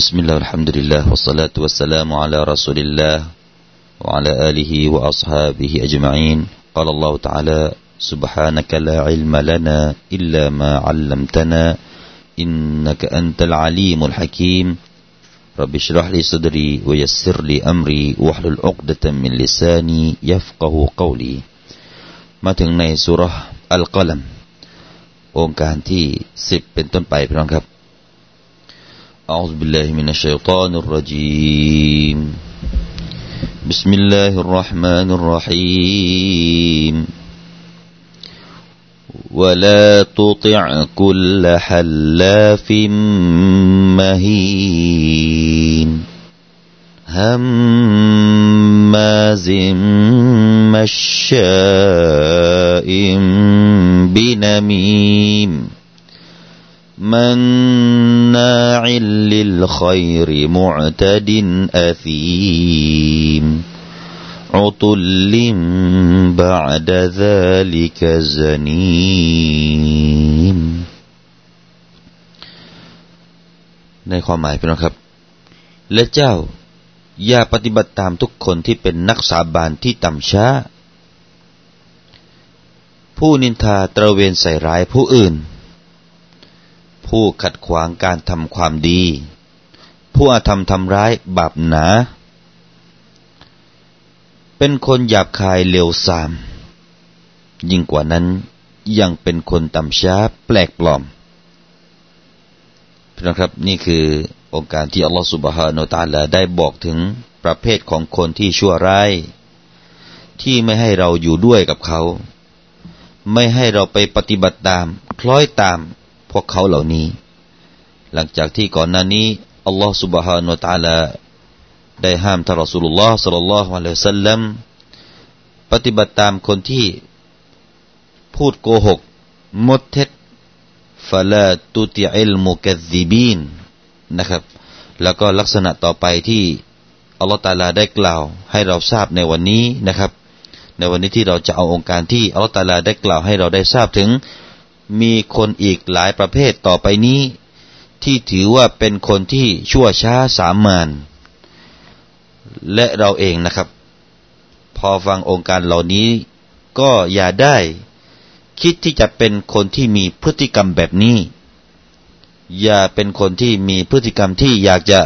بسم الله والحمد لله والصلاة والسلام على رسول الله وعلى آله وأصحابه أجمعين قال الله تعالى سبحانك لا علم لنا إلا ما علمتنا إنك أنت العليم الحكيم رب اشرح لي صدري ويسر لي أمري واحلل عقدة من لساني يفقه قولي มาถึงในสุรอัลกอลัมองค์การที่สิบเป็นต้นไปพี่น้องครับ أعوذ بالله من الشيطان الرجيم. بسم الله الرحمن الرحيم. ولا تطع كل حلاف مهين. هماز مشاء بنميم. مناع للخير معتد أثيم عطل بعد ذلك زنيم ในความหมายพี่น้องครับ และเจ้า อย่าปฏิบัติตามทุกคนที่เป็นนักสาบานที่ต่ำช้า ผู้นินทาตระเวนใส่ร้ายผู้อื่น ผู้ขัดขวางการทำความดี ผู้อาธรรมทำร้ายบาปหนา เป็นคนหยาบคายเลวทราม ยิ่งกว่านั้นยังเป็นคนต่ำช้าแปลกปลอมพี่น้องครับนี่คือองค์การที่อัลลอฮฺสุบฮานาตาลาได้บอกถึงประเภทของคนที่ชั่วร้าย ที่ไม่ให้เราอยู่ด้วยกับเขา ไม่ให้เราไปปฏิบัติตาม คล้อยตาม พวกเขาเหล่านี้ หลังจากที่ก่อนหน้านี้อัลลอฮฺสุบฮานาตาลาได้ห้ามท่านรอสุลลอฮ์สัลลัลลอฮุอะลัยฮิสัลลัมปฏิบัติตามคนที่พูดโกหกมดเท็จฟะลาตุติอิลมุกัซิบีนนะครับ แล้วก็ลักษณะต่อไปที่อัลลอฮฺตาลาได้กล่าว ให้เราทราบในวันนี้นะครับ ในวันนี้ที่เราจะเอาองค์การที่อัลลอฮฺตาลาได้กล่าวให้เราได้ทราบถึง มีคนอีกหลายประเภทต่อไปนี้ ที่ถือว่าเป็นคนที่ชั่วช้าสามานและเราเองนะครับ พอฟังองค์การเหล่านี้ ก็อย่าได้ คิดที่จะเป็นคนที่มีพฤติกรรมแบบนี้ อย่าเป็นคนที่มีพฤติกรรมที่อยากจะ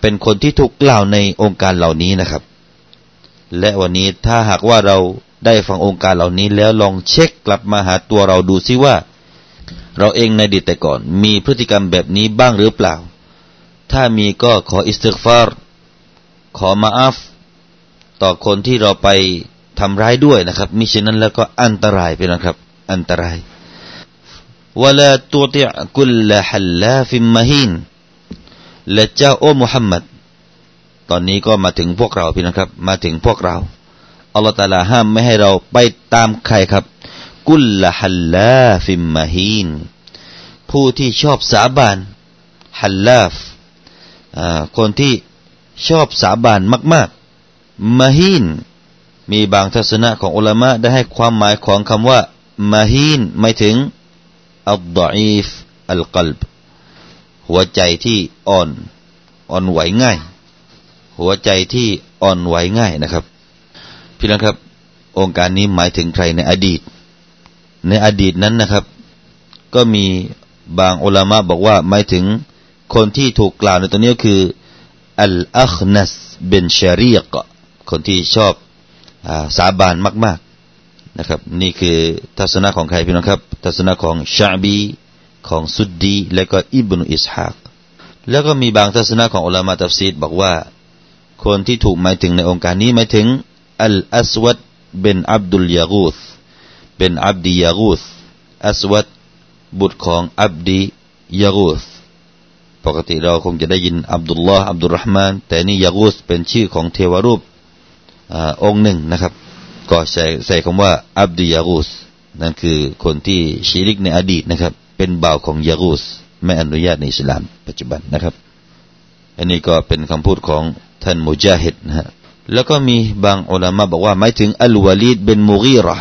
เป็นคนที่ถูกกล่าวในองค์การเหล่านี้นะครับ และวันนี้ถ้าหากว่าเรา ได้ฟังองค์การเหล่านี้แล้วลองเช็คกลับมาหาตัวเราดูซิว่า เราเองในดิตแต่ก่อน มีพฤติกรรมแบบนี้บ้างหรือเปล่า ถ้ามีก็ขออิสติกฟารขอมาอัฟต่อคนที่เราไปทำร้ายด้วยนะครับมิฉะนั้นแล้วก็อันตรายไปนะครับ อันตรายเวลาตัวติกุลละฮัลลาฟิมมหินและเจ้าโอ้มุฮัมมัดตอนนี้ก็มาถึงพวกเราพี่นะครับ มาถึงพวกเรา อัลลอฮฺตาลาห้ามไม่ให้เราไปตามใครครับ กุลละฮัลลาฟิมมหินผู้ที่ชอบสาบานฮัลลาฟคนที่ชอบสาบานมากๆมาฮีนมีบางทัศนะของอุลามะได้ให้ความหมายของคำว่ามาฮีนหมายถึงอัลดอีฟอัลกลบหัวใจที่อ่อน อ่อนไหวง่าย หัวใจที่อ่อนไหวง่ายนะครับ พี่น้องครับ องค์การนี้หมายถึงใครในอดีต ในอดีตนั้นนะครับ ก็มีบางอุลามะบอกว่าหมายถึงคนที่ถูกกล่าวในตัวนี้ก็คืออัลอัคนัสเบนชารีกคนที่ชอบอสาบานมาก ๆนะครับ นี่คือทัศนะของใครพี่น้องครับ ทัศนะของชาบีของสุดดีและก็อิบนุอิสฮากแล้วก็มีบางทัศนะของอุลามะตัฟซีดบอกว่า คนที่ถูกหมายถึงในองค์การนี้หมายถึง อัลอัสวัดเบนอับดุลยากูธเป็นอับดียากูธอัสวัดบุตรของอับดียากูธปกติเราคงจะได้ยินอับดุลลอฮ์อับดุลรหมานแต่นี่ยากูสเป็นชื่อของเทวรูปอองค์หนึ่งนะครับ ก็ใส่ใส่คำว่าอับดุยากูสนั่นคือคนที่ชีริกในอดีตนะครับ เป็นบ่าวของยากูสไม่อนุญาตในอิสลามปัจจุบันนะครับ อันนี้ก็เป็นคำพูดของท่านมุจาฮิดนะฮะ แล้วก็มีบางอุลามะบอกว่าหมายถึงอัลวาลีดเป็นมูกีรอ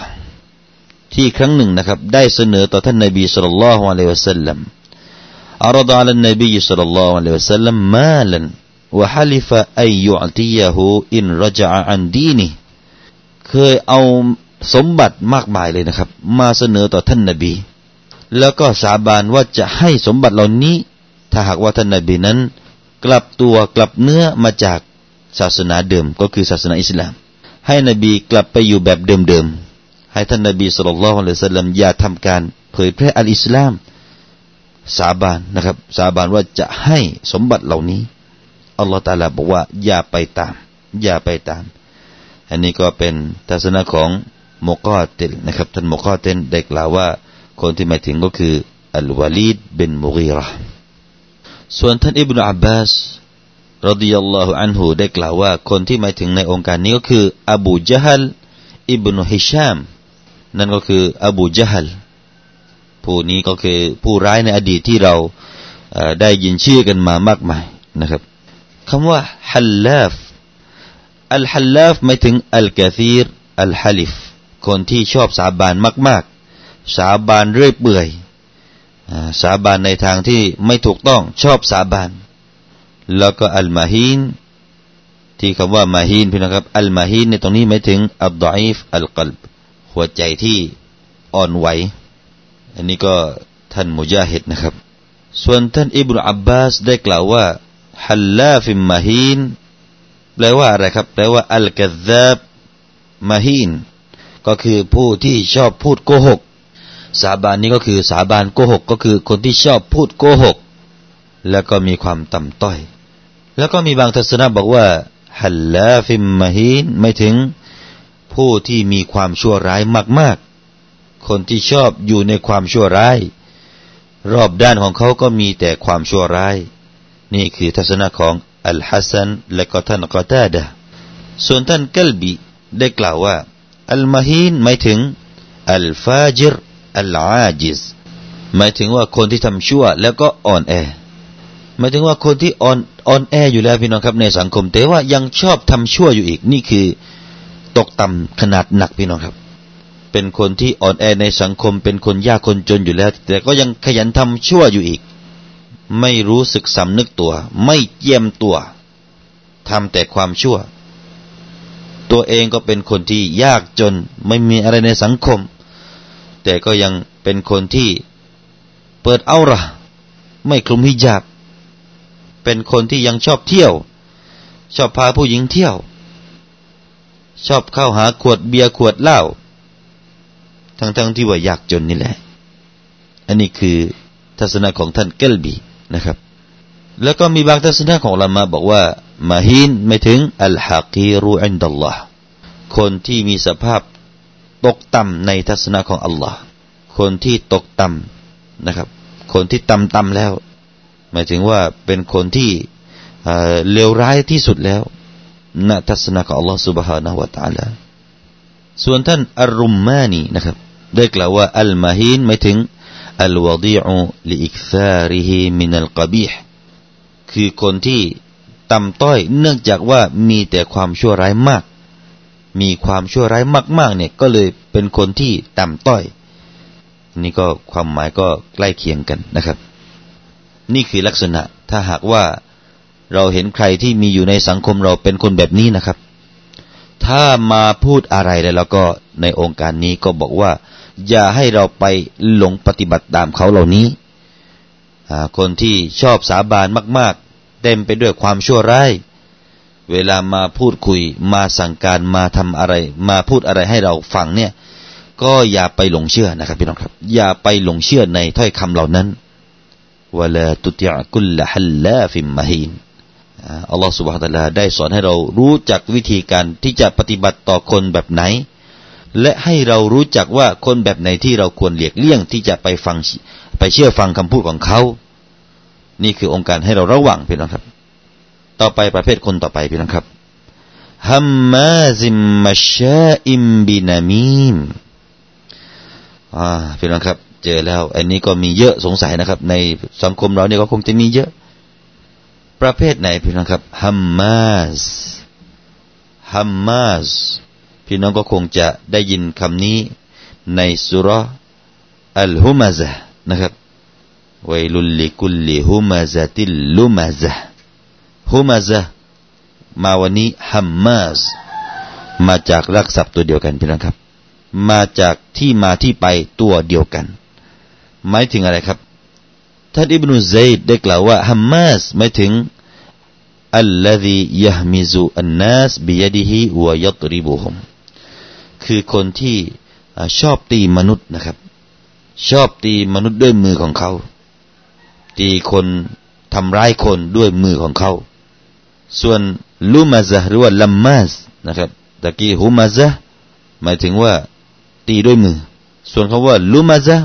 ที่ครั้งหนึ่งนะครับ ได้เสนอต่อท่านนบีสุลต่านละฮ์อะลัยฮิวะสัลลัม عرض على النبي صلى الله عليه وسلم مالا وحلف أن يعطيه إن رجع عن دينه เคยเอาสมบัติมากมายเลยนะครับ มาเสนอต่อท่านนบี แล้วก็สาบานว่าจะให้สมบัติเหล่านี้ ถ้าหากว่าท่านนบีนั้น กลับตัวกลับเนื้อมาจาก ศาสนาเดิมก็คือศาสนาอิสลาม ให้นบีกลับไปอยู่แบบเดิมๆให้ท่านนบีสุลต่านละฮ์อัลลอย่าทำการเผยแพร่อัลอิสลาม สาบานนะครับ สาบานว่าจะให้สมบัติเหล่านี้อัลลอฮฺตาลาบอกว่าอย่าไปตาม อย่าไปตาม อันนี้ก็เป็นทัศนะของโมกอเตนนะครับท่านโมกอเตนได้กล่าวว่า คนที่หมายถึงก็คืออัลวาลีดเบนมุกีระส่วนท่านอิบนาอับบาส รดิยัลลอฮุอันฮูได้กล่าวว่าคนที่มาถึงในองค์การนี้ก็คือ อบูจฮัลอิบนุฮิชาม นั่นก็คือ อบูจฮัลผู้นี้ก็คือผู้ร้ายในอดีตที่เราได้ยินชื่อกันมามากมายนะครับคำว่าฮัลลาฟอัลฮัลลาฟหมายถึงอัลกะซีรอัลฮัลิฟคนที่ชอบสาบานมาก ๆ สาบานเรื่อยเปื่อยสาบานในทางที่ไม่ถูกต้องชอบสาบาน แล้วก็อัลมาฮีนที่คำว่ามาฮีนพี่นะครับ อัลมาฮีนในตรงนี้หมายถึงอัลดอยฟอัลกลบหัวใจที่อ่อนไหวอันนี้ก็ท่านมุจาฮิดนะครับ ส่วนท่านอิบนุอับบาสได้กล่าวว่าฮัลลาฟิมมาฮีนแปลว่าอะไรครับ แปลว่าอัลกัซาบมาฮีนก็คือผู้ที่ชอบพูดโกหก สาบานนี้ก็คือสาบานโกหก ก็คือคนที่ชอบพูดโกหก แล้วก็มีความต่ำต้อย แล้วก็มีบางทัศนะบอกว่าฮัลลาฟิมมาฮีนไม่ถึงผู้ที่มีความชั่วร้ายมาก ๆ คนที่ชอบอยู่ในความชั่วร้าย รอบด้านของเขาก็มีแต่ความชั่วร้าย นี่คือทัศนะของอัลฮัสซันและก็ท่านกอตาดะส่วนท่านกัลบีได้กล่าวว่าอัลมาฮีนหมายถึงอัลฟาจิรอัลอาจิซหมายถึงว่าคนที่ทำชั่วแล้วก็อ่อนแอ หมายถึงว่าคนที่อ่อนอ่อนแออยู่แล้วพี่น้องครับในสังคม แต่ว่ายังชอบทำชั่วอยู่อีกนี่คือตกต่ำขนาดหนักพี่น้องครับ เป็นคนที่อ่อนแอในสังคม เป็นคนยากคนจนอยู่แล้ว แต่ก็ยังขยันทำชั่วอยู่อีก ไม่รู้สึกสำนึกตัว ไม่เยี่ยมตัวทำแต่ความชั่ว ตัวเองก็เป็นคนที่ยากจนไม่มีอะไรในสังคม แต่ก็ยังเป็นคนที่เปิดเอาระไม่คลุมหิญาบ เป็นคนที่ยังชอบเที่ยว ชอบพาผู้หญิงเที่ยว ชอบเข้าหาขวดเบียร์ขวดเหล้าทั้งๆทที่ว่าอยากจนนี่แหละ อันนี้คือทัศนะของท่านเกลบีนะครับ แล้วก็มีบางทัศนะของละมาบอกว่ามาฮินไม่ถึงอัลฮักีรูอินดัลลอฮ์คนที่มีสภาพตกต่ำในทัศนะของอัลลอฮ์คนที่ตกต่ำนะครับ คนที่ต่ำต่ำแล้ว หมายถึงว่าเป็นคนที่เลวร้ายที่สุดแล้วณทัศนะของอัลลอฮ์ سبحانه และ تعالى ส่วนท่านอัลรุมมานีนะครับได้กล่าวว่าอัลมาฮินหมายถึงอัลวดีอุลิอิกซาริฮิมินัลกบีห์คือคนที่ต่ำต้อยเนื่องจากว่ามีแต่ความชั่วร้ายมาก มีความชั่วร้ายมากๆเนี่ยก็เลยเป็นคนที่ต่ำต้อย นี่ก็ความหมายก็ใกล้เคียงกันนะครับ นี่คือลักษณะ ถ้าหากว่าเราเห็นใครที่มีอยู่ในสังคมเราเป็นคนแบบนี้นะครับ ถ้ามาพูดอะไรแล้วก็ในองค์การนี้ก็บอกว่า อย่าให้เราไปหลงปฏิบัติตามเขาเหล่านี้คนที่ชอบสาบานมาก ๆ เต็มไปด้วยความชั่วร้าย เวลามาพูดคุย มาสั่งการมาทำอะไร มาพูดอะไรให้เราฟังเนี่ย ก็อย่าไปหลงเชื่อนะครับพี่น้องครับ อย่าไปหลงเชื่อในถ้อยคำเหล่านั้น วลาตุติยกุลละฮัลลาฟิมมาฮีนอัลลอฮฺสุบฮฺตะลาได้สอนให้เรารู้จักวิธีการที่จะปฏิบัติต่อคนแบบไหน และให้เรารู้จักว่าคนแบบไหนที่เราควรเลียกเลี่ยงที่จะไปฟังไปเชื่อฟังคำพูดของเขา นี่คือองค์การให้เราระวังพี่น้องครับ ต่อไปประเภทคนต่อไปพี่น้องครับฮัมมาซิมมัชาอิมบินามีมอ่าพี่น้องครับ เจอแล้ว อันนี้ก็มีเยอะสงสัยนะครับ ในสังคมเราเนี่ยก็คงจะมีเยอะ ประเภทไหนพี่น้องครับฮัมมาสฮัมมาสพี่น้องก็คงจะได้ยินคำนี้ในสุรอัลฮุมาซะนะครับวัยลุลลิกุลลิฮุมาซะติลลุมาซะฮุมาซะมาวันนี้ฮัมมาสมาจากรักศัพท์ตัวเดียวกันพี่น้องครับ มาจากที่มาที่ไปตัวเดียวกัน หมายถึงอะไรครับท่านอิบนุซัยดได้กล่าวว่าฮัมมาสหมายถึงอัลลฮียะมิซุอันนัสบิยดิฮิวยัตริบุฮุมคือคนที่ชอบตีมนุษย์นะครับ ชอบตีมนุษย์ด้วยมือของเขา ตีคนทำร้ายคนด้วยมือของเขา ส่วนลูมาซะหรือว่าลัมมาสนะครับตะกี้ฮุมาซะหมายถึงว่าตีด้วยมือ ส่วนคาว่าลูมาซะ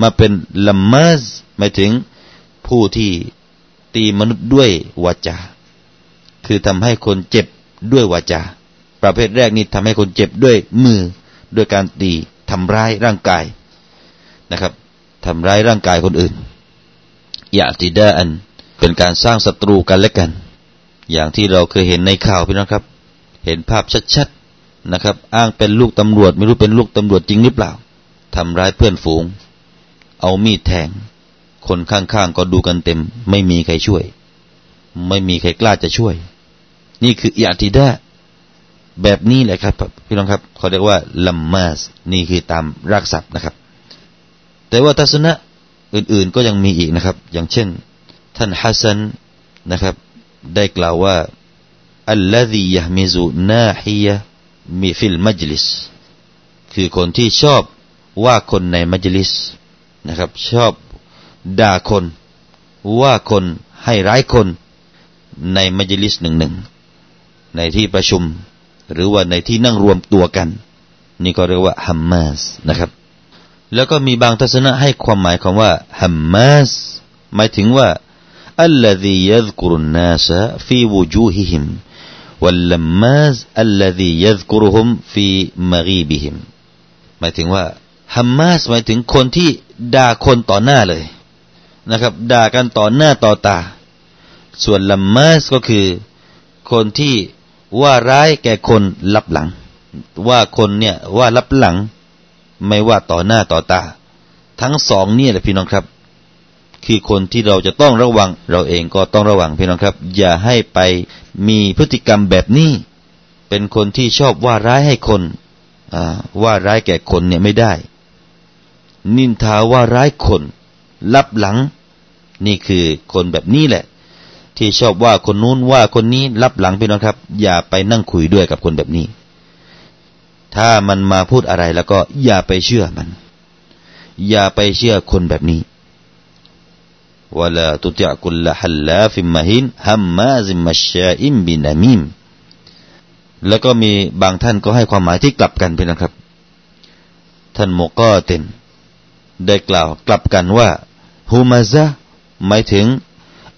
มาเป็นลัมมาสหมายถึงผู้ที่ตีมนุษย์ด้วยวาจา คือทำให้คนเจ็บด้วยวาจา ประเภทแรกนี่ทำให้คนเจ็บด้วยมือด้วยการตีทำร้ายร่างกายนะครับทำร้ายร่างกายคนอื่นอย่าติดาอันเป็นการสร้างศัตรูกันและกัน อย่างที่เราเคยเห็นในข่าวพี่น้องครับ เห็นภาพชัดๆนะครับ อ้างเป็นลูกตำรวจ ไม่รู้เป็นลูกตำรวจจริงหรือเปล่าทำร้ายเพื่อนฝูง เอามีดแทง คนข้างๆก็ดูกันเต็ม ไม่มีใครช่วย ไม่มีใครกล้าจะช่วย นี่คืออิอติดะแบบนี้แหละครับ พี่น้องครับเขาเรียกว่าลัมมาสนี่คือตามรักศัพท์นะครับ แต่ว่าทัศนะอื่นๆก็ยังมีอีกนะครับ อย่างเช่น ท่านฮัสซันนะครับ ได้กล่าวว่าอัลลฮียะมิซุนาฮียะมีฟิลมัจลิส คือคนที่ชอบว่าคนในมัจลิส นะครับ ชอบด่าคนว่าคนให้ร้ายคนในมัจลิสหนึ่งหนึ่งในที่ประชุม หรือว่าในที่นั่งรวมตัวกัน นี่ก็เรียกว่าฮัมมาสนะครับ แล้วก็มีบางทัศนะให้ความหมายคำว่าฮัมมาสหมายถึงว่าอัลลฮียัซกุรุนนาสฟีวูจูฮิฮิม واللماز الذي يذكرهم في مغيبهم หมายถึงว่า ฮัมมาสหมายถึงคนที่ด่าคนต่อหน้าเลยนะครับ ด่ากันต่อหน้าต่อตา ส่วนลัมมาสก็คือ คนที่ว่าร้ายแก่คนลับหลัง ว่าคนเนี่ยว่าลับหลัง ไม่ว่าต่อหน้าต่อตา ทั้งสองนี่แหละพี่น้องครับ คือคนที่เราจะต้องระวัง เราเองก็ต้องระวังพี่น้องครับ อย่าให้ไปมีพฤติกรรมแบบนี้ เป็นคนที่ชอบว่าร้ายให้คนว่าร้ายแก่คนเนี่ยไม่ได้ นินทาว่าร้ายคน ลับหลัง นี่คือคนแบบนี้แหละ ที่ชอบว่าคนนู้นว่าคนนี้รับหลังพี่น้องครับ อย่าไปนั่งคุยด้วยกับคนแบบนี้ ถ้ามันมาพูดอะไรแล้วก็อย่าไปเชื่อมัน อย่าไปเชื่อคนแบบนี้วลาตุติยกุลละฮัลลาฟิมมหินฮัมมาซิมัชชาอิมบินามิมแล้วก็มีบางท่านก็ให้ความหมายที่กลับกันพี่นะครับ ท่านโมก็เต็น ได้กล่าวกลับกันว่าฮูมาซะหมายถึง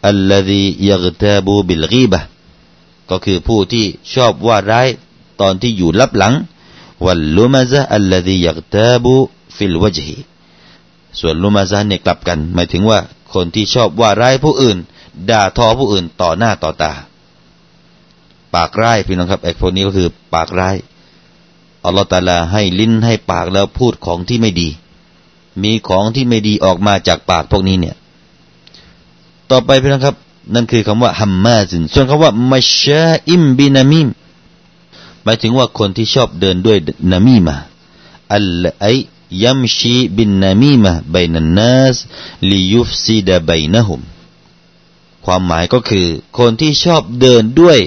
อัลลฮียักตาบูบิลกีบะก็คือผู้ที่ชอบว่าร้ายตอนที่อยู่ลับหลังวัลลุมาซะอัลลฮียักตาบูฟิลวจฮีส่วนลุมาซะเนี่ยกลับกัน หมายถึงว่าคนที่ชอบว่าร้ายผู้อื่น ด่าทอผู้อื่นต่อหน้าต่อตา ปากร้ายพี่น้องครับไอ้พวกนี้ก็คือปากร้ายอัลลอฮฺตาลาให้ลิ้นให้ปากแล้วพูดของที่ไม่ดี มีของที่ไม่ดีออกมาจากปากพวกนี้เนี่ย ต่อไปพี่น้องครับ นั่นคือคำว่าฮัมมาซินส่วนคำว่ามัชาอิมบินามิมหมายถึงว่าคนที่ชอบเดินด้วยนามีมาอัลไอยัมชีบินนามีมาบนันนัสลิยุฟซีดาบนะฮุมความหมายก็คือ คนที่ชอบเดินด้วย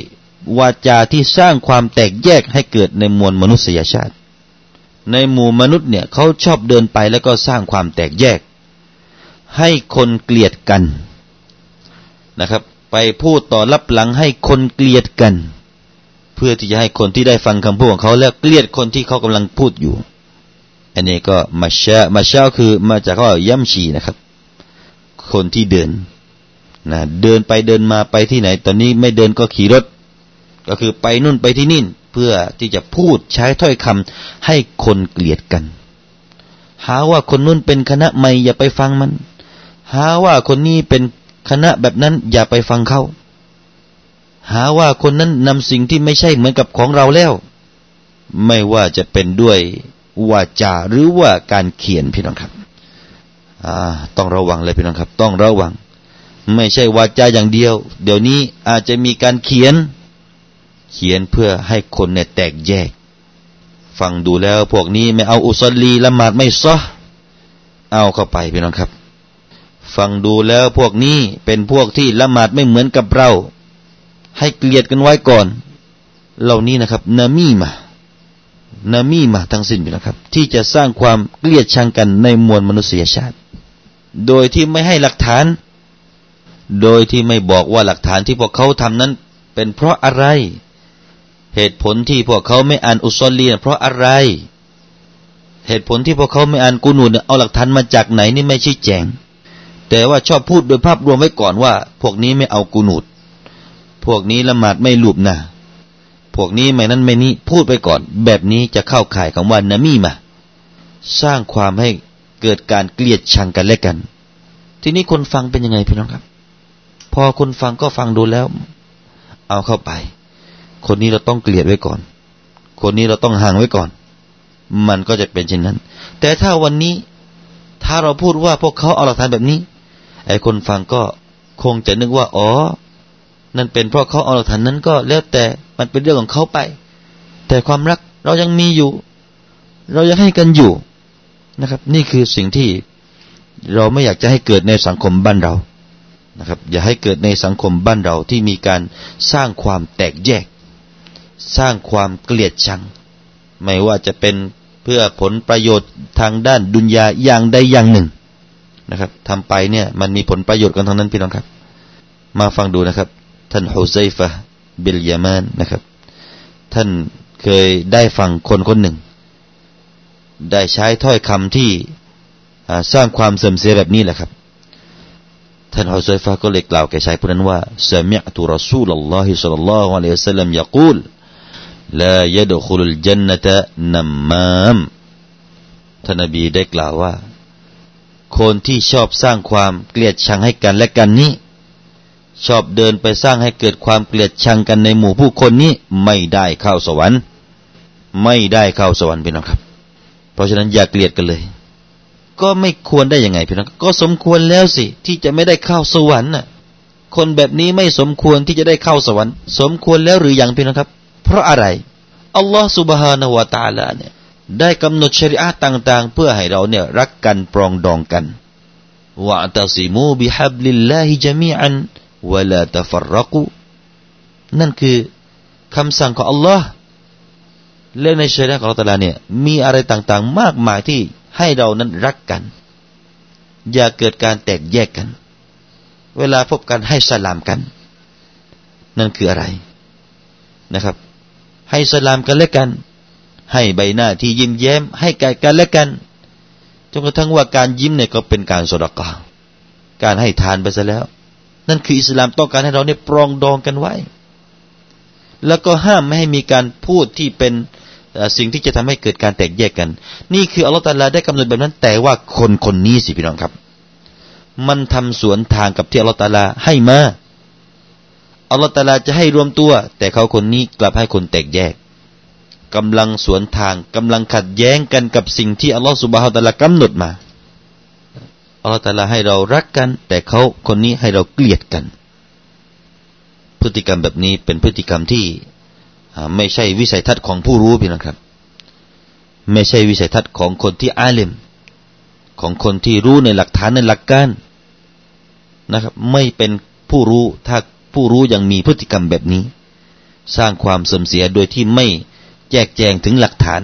วาจาที่สร้างความแตกแยกให้เกิดในมวลมนุษยชาติ ในหมู่มนุษย์เนี่ยเขาชอบเดินไปแล้วก็สร้างความแตกแยก ให้คนเกลียดกันนะครับ ไปพูดต่อรับหลังให้คนเกลียดกัน เพื่อที่จะให้คนที่ได้ฟังคำพูดของเขาแล้วเกลียดคนที่เขากำลังพูดอยู่ อันนี้ก็มาชามาชาคือมาจากเขาย่ำชีนะครับ คนที่เดินนะเดินไปเดินมาไปที่ไหน ตอนนี้ไม่เดินก็ขี่รถ ก็คือไปนู่นไปที่นี่ เพื่อที่จะพูดใช้ถ้อยคำให้คนเกลียดกัน หาว่าคนนู้นเป็นคณะใหม่อย่าไปฟังมัน หาว่าคนนี้เป็นคณะแบบนั้นอย่าไปฟังเขาหาว่าคนนั้นนำสิ่งที่ไม่ใช่เหมือนกับของเราแล้ว ไม่ว่าจะเป็นด้วยวาจาหรือว่าการเขียนพี่น้องครับต้องระวังเลยพี่น้องครับ ต้องระวัง ไม่ใช่วาจาอย่างเดียว เดี๋ยวนี้อาจจะมีการเขียน เขียนเพื่อให้คนเนี่ยแตกแยก ฟังดูแล้วพวกนี้ไม่เอาอุสลีละหมาดไม่ซอเอาเข้าไปพี่น้องครับ ฟังดูแล้วพวกนี้เป็นพวกที่ละหมาดไม่เหมือนกับเรา ให้เกลียดกันไว้ก่อน เหล่านี้นะครับ นามีมานามีมาทั้งสิ้นนะครับ ที่จะสร้างความเกลียดชังกันในมวลมนุษยชาติ โดยที่ไม่ให้หลักฐาน โดยที่ไม่บอกว่าหลักฐานที่พวกเขาทำนั้น เป็นเพราะอะไร เหตุผลที่พวกเขาไม่อ่านอุซอลีนเพราะอะไร เหตุผลที่พวกเขาไม่อ่านกูนูนเอาหลักฐานมาจากไหนนี่ไม่ชี้แจง แต่ว่าชอบพูดโดยภาพรวมไว้ก่อนว่า พวกนี้ไม่เอากูนูดพวกนี้ละหมาดไม่หลุบนะพวกนี้ไม่นั้นไม่นี้พูดไปก่อน แบบนี้จะเข้าข่ายคำว่านามีมาสร้างความให้เกิดการเกลียดชังกันและกัน ทีนี้คนฟังเป็นยังไงพี่น้องครับ พอคนฟังก็ฟังดูแล้ว เอาเข้าไป คนนี้เราต้องเกลียดไว้ก่อน คนนี้เราต้องห่างไว้ก่อน มันก็จะเป็นเช่นนั้น แต่ถ้าวันนี้ถ้าเราพูดว่าพวกเขาเอาหลักฐานแบบนี้ ไอ้คนฟังก็คงจะนึกว่า อ๋อ นั่นเป็นเพราะเขาเอาหลักฐานนั้นก็แล้วแต่มันเป็นเรื่องของเขาไป แต่ความรักเรายังมีอยู่ เรายังให้กันอยู่นะครับ นี่คือสิ่งที่เราไม่อยากจะให้เกิดในสังคมบ้านเรานะครับ อย่าให้เกิดในสังคมบ้านเราที่มีการสร้างความแตกแยก สร้างความเกลียดชัง ไม่ว่าจะเป็นเพื่อผลประโยชน์ทางด้านดุนยาอย่างใดอย่างหนึ่งนะครับทำไปเนี่ยมันมีผลประโยชน์กันทั้งนั้นพี่น้องครับ มาฟังดูนะครับ ท่านฮุไซฟะบิลยามานนะครับ ท่านเคยได้ฟังคนคนหนึ่ง ได้ใช้ถ้อยคำที่สร้างความเสื่อมเสียแบบนี้แหละครับ ท่านฮุไซฟะก็เลยกล่าวแก่ชายผู้นั้นว่าสมิอตุรอซูลลอฮิสัลลัลลอฮุอะลัยฮิสซาลลัมยะกูล ละยดคุลจันนตะนัมมามท่านนบีได้กล่าวว่า คนที่ชอบสร้างความเกลียดชังให้กันและกันนี้ ชอบเดินไปสร้างให้เกิดความเกลียดชังกันในหมู่ผู้คนนี้ไม่ได้เข้าสวรรค์ ไม่ได้เข้าสวรรค์พี่น้องครับ เพราะฉะนั้นอย่าเกลียดกันเลย ก็ไม่ควรได้ยังไงพี่น้องก็สมควรแล้วสิ ที่จะไม่ได้เข้าสวรรค์น่ะคนแบบนี้ไม่สมควรที่จะได้เข้าสวรรค์ สมควรแล้วหรือยังพี่น้องครับ เพราะอะไรอัลลอฮฺสุบฮานาวะตาลาเนี่ยได้กำหนดชริอะต่างๆ เพื่อให้เราเนี่ยรักกันปรองดองกันวะตัซิมูบิฮับลิลลาฮิจามีอันวลาตฟรกุนั่นคือคำสั่งของอัลลอฮ์และในชีวิตของเราต่ละเนี่ยมีอะไรต่างๆ มากมายที่ให้เรานั้นรักกัน อย่าเกิดการแตกแยกกัน เวลาพบกันให้สลามกัน นั่นคืออะไรนะครับ ให้สลามกันและกัน ให้ใบหน้าที่ยิ้มแย้ม ให้แก่กันและกันจนกระทั่งว่าการยิ้มเนี่ยก็เป็นการสดกาการให้ทานไปซะแล้ว นั่นคืออิสลามต้องการให้เราเนี่ยปรองดองกันไว้ แล้วก็ห้ามไม่ให้มีการพูดที่เป็นสิ่งที่จะทำให้เกิดการแตกแยกกัน นี่คืออัลลอฮฺตาลาได้กำหนดแบบนั้น แต่ว่าคนคนนี้สิพี่น้องครับ มันทำสวนทางกับที่อัลลอฮฺตาลาให้มา อัลลอฮฺตาลาจะให้รวมตัว แต่เขาคนนี้กลับให้คนแตกแยกกำลังสวนทางกำลังขัดแย้งกันกับสิ่งที่อัลลอฮฺสุบฮาวตาลากำหนดมาอัลลอฮฺตาลาให้เรารักกัน แต่เขาคนนี้ให้เราเกลียดกัน พฤติกรรมแบบนี้เป็นพฤติกรรมที่ไม่ใช่วิสัยทัศน์ของผู้รู้พี่นะครับ ไม่ใช่วิสัยทัศน์ของคนที่อาเลมของคนที่รู้ในหลักฐานในหลักการนะครับ ไม่เป็นผู้รู้ถ้า ผู้รู้ยังมีพฤติกรรมแบบนี้ สร้างความเสื่อมเสียโดยที่ไม่แจกแจงถึงหลักฐาน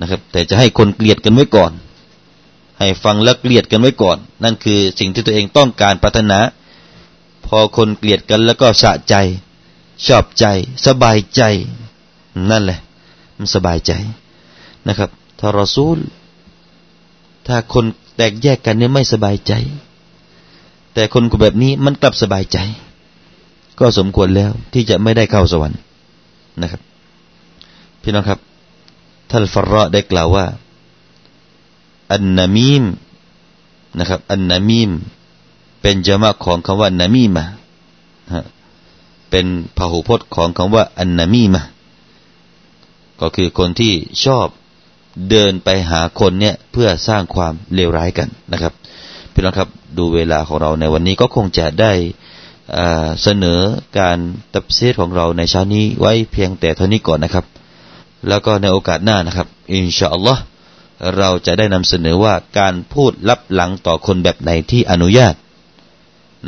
นะครับ แต่จะให้คนเกลียดกันไว้ก่อน ให้ฟังแล้วเกลียดกันไว้ก่อน นั่นคือสิ่งที่ตัวเองต้องการปรารถนา พอคนเกลียดกันแล้วก็สะใจ ชอบใจ สบายใจ นั่นแหละ มันสบายใจนะครับถ้ารอซูล ถ้าคนแตกแยกกันเนี่ยไม่สบายใจ แต่คนแบบนี้มันกลับสบายใจ ก็สมควรแล้วที่จะไม่ได้เข้าสวรรค์นะครับ พี่น้องครับ ท่านฟารอได้กล่าวว่า อันนามีมนะครับ อันนามีมเป็นจามะของคำว่านามีมะเป็นพหูพจน์ของคำว่า อันนามีมะก็คือคนที่ชอบเดินไปหาคนเนี่ยเพื่อสร้างความเลวร้ายกันนะครับ พี่น้องครับ ดูเวลาของเราในวันนี้ก็คงจะได้ เสนอการตับเซตของเราในเช้านี้ไว้เพียงแต่เท่านี้ก่อนนะครับ แล้วก็ในโอกาสหน้านะครับ อินชาอัลลอฮ์เราจะได้นำเสนอว่าการพูดลับหลังต่อคนแบบไหนที่อนุญาต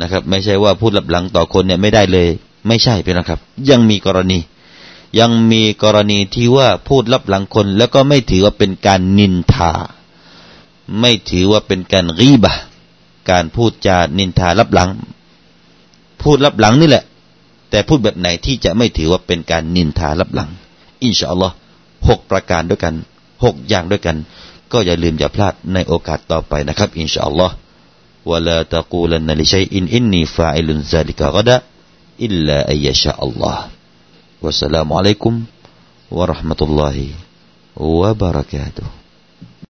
นะครับ ไม่ใช่ว่าพูดลับหลังต่อคนเนี่ยไม่ได้เลย ไม่ใช่พี่นะครับ ยังมีกรณี ยังมีกรณีที่ว่าพูดลับหลังคน แล้วก็ไม่ถือว่าเป็นการนินทา ไม่ถือว่าเป็นการฆีบะฮ์ การพูดจานินทาลับหลัง พูดลับหลังนี่แหละ แต่พูดแบบไหนที่จะไม่ถือว่าเป็นการนินทาลับหลัง อินชาอัลลอฮ์หกประการด้วยกันหกอย่างด้วยกัน ก็อย่าลืมอย่าพลาดในโอกาสต่อไปนะครับ อินชาอัลลอฮ์ ولا تقولن لشيء إني فاعل ذلك غدا إلا أن يشاء الله والسلام عليكم ورحمة الله وبركاته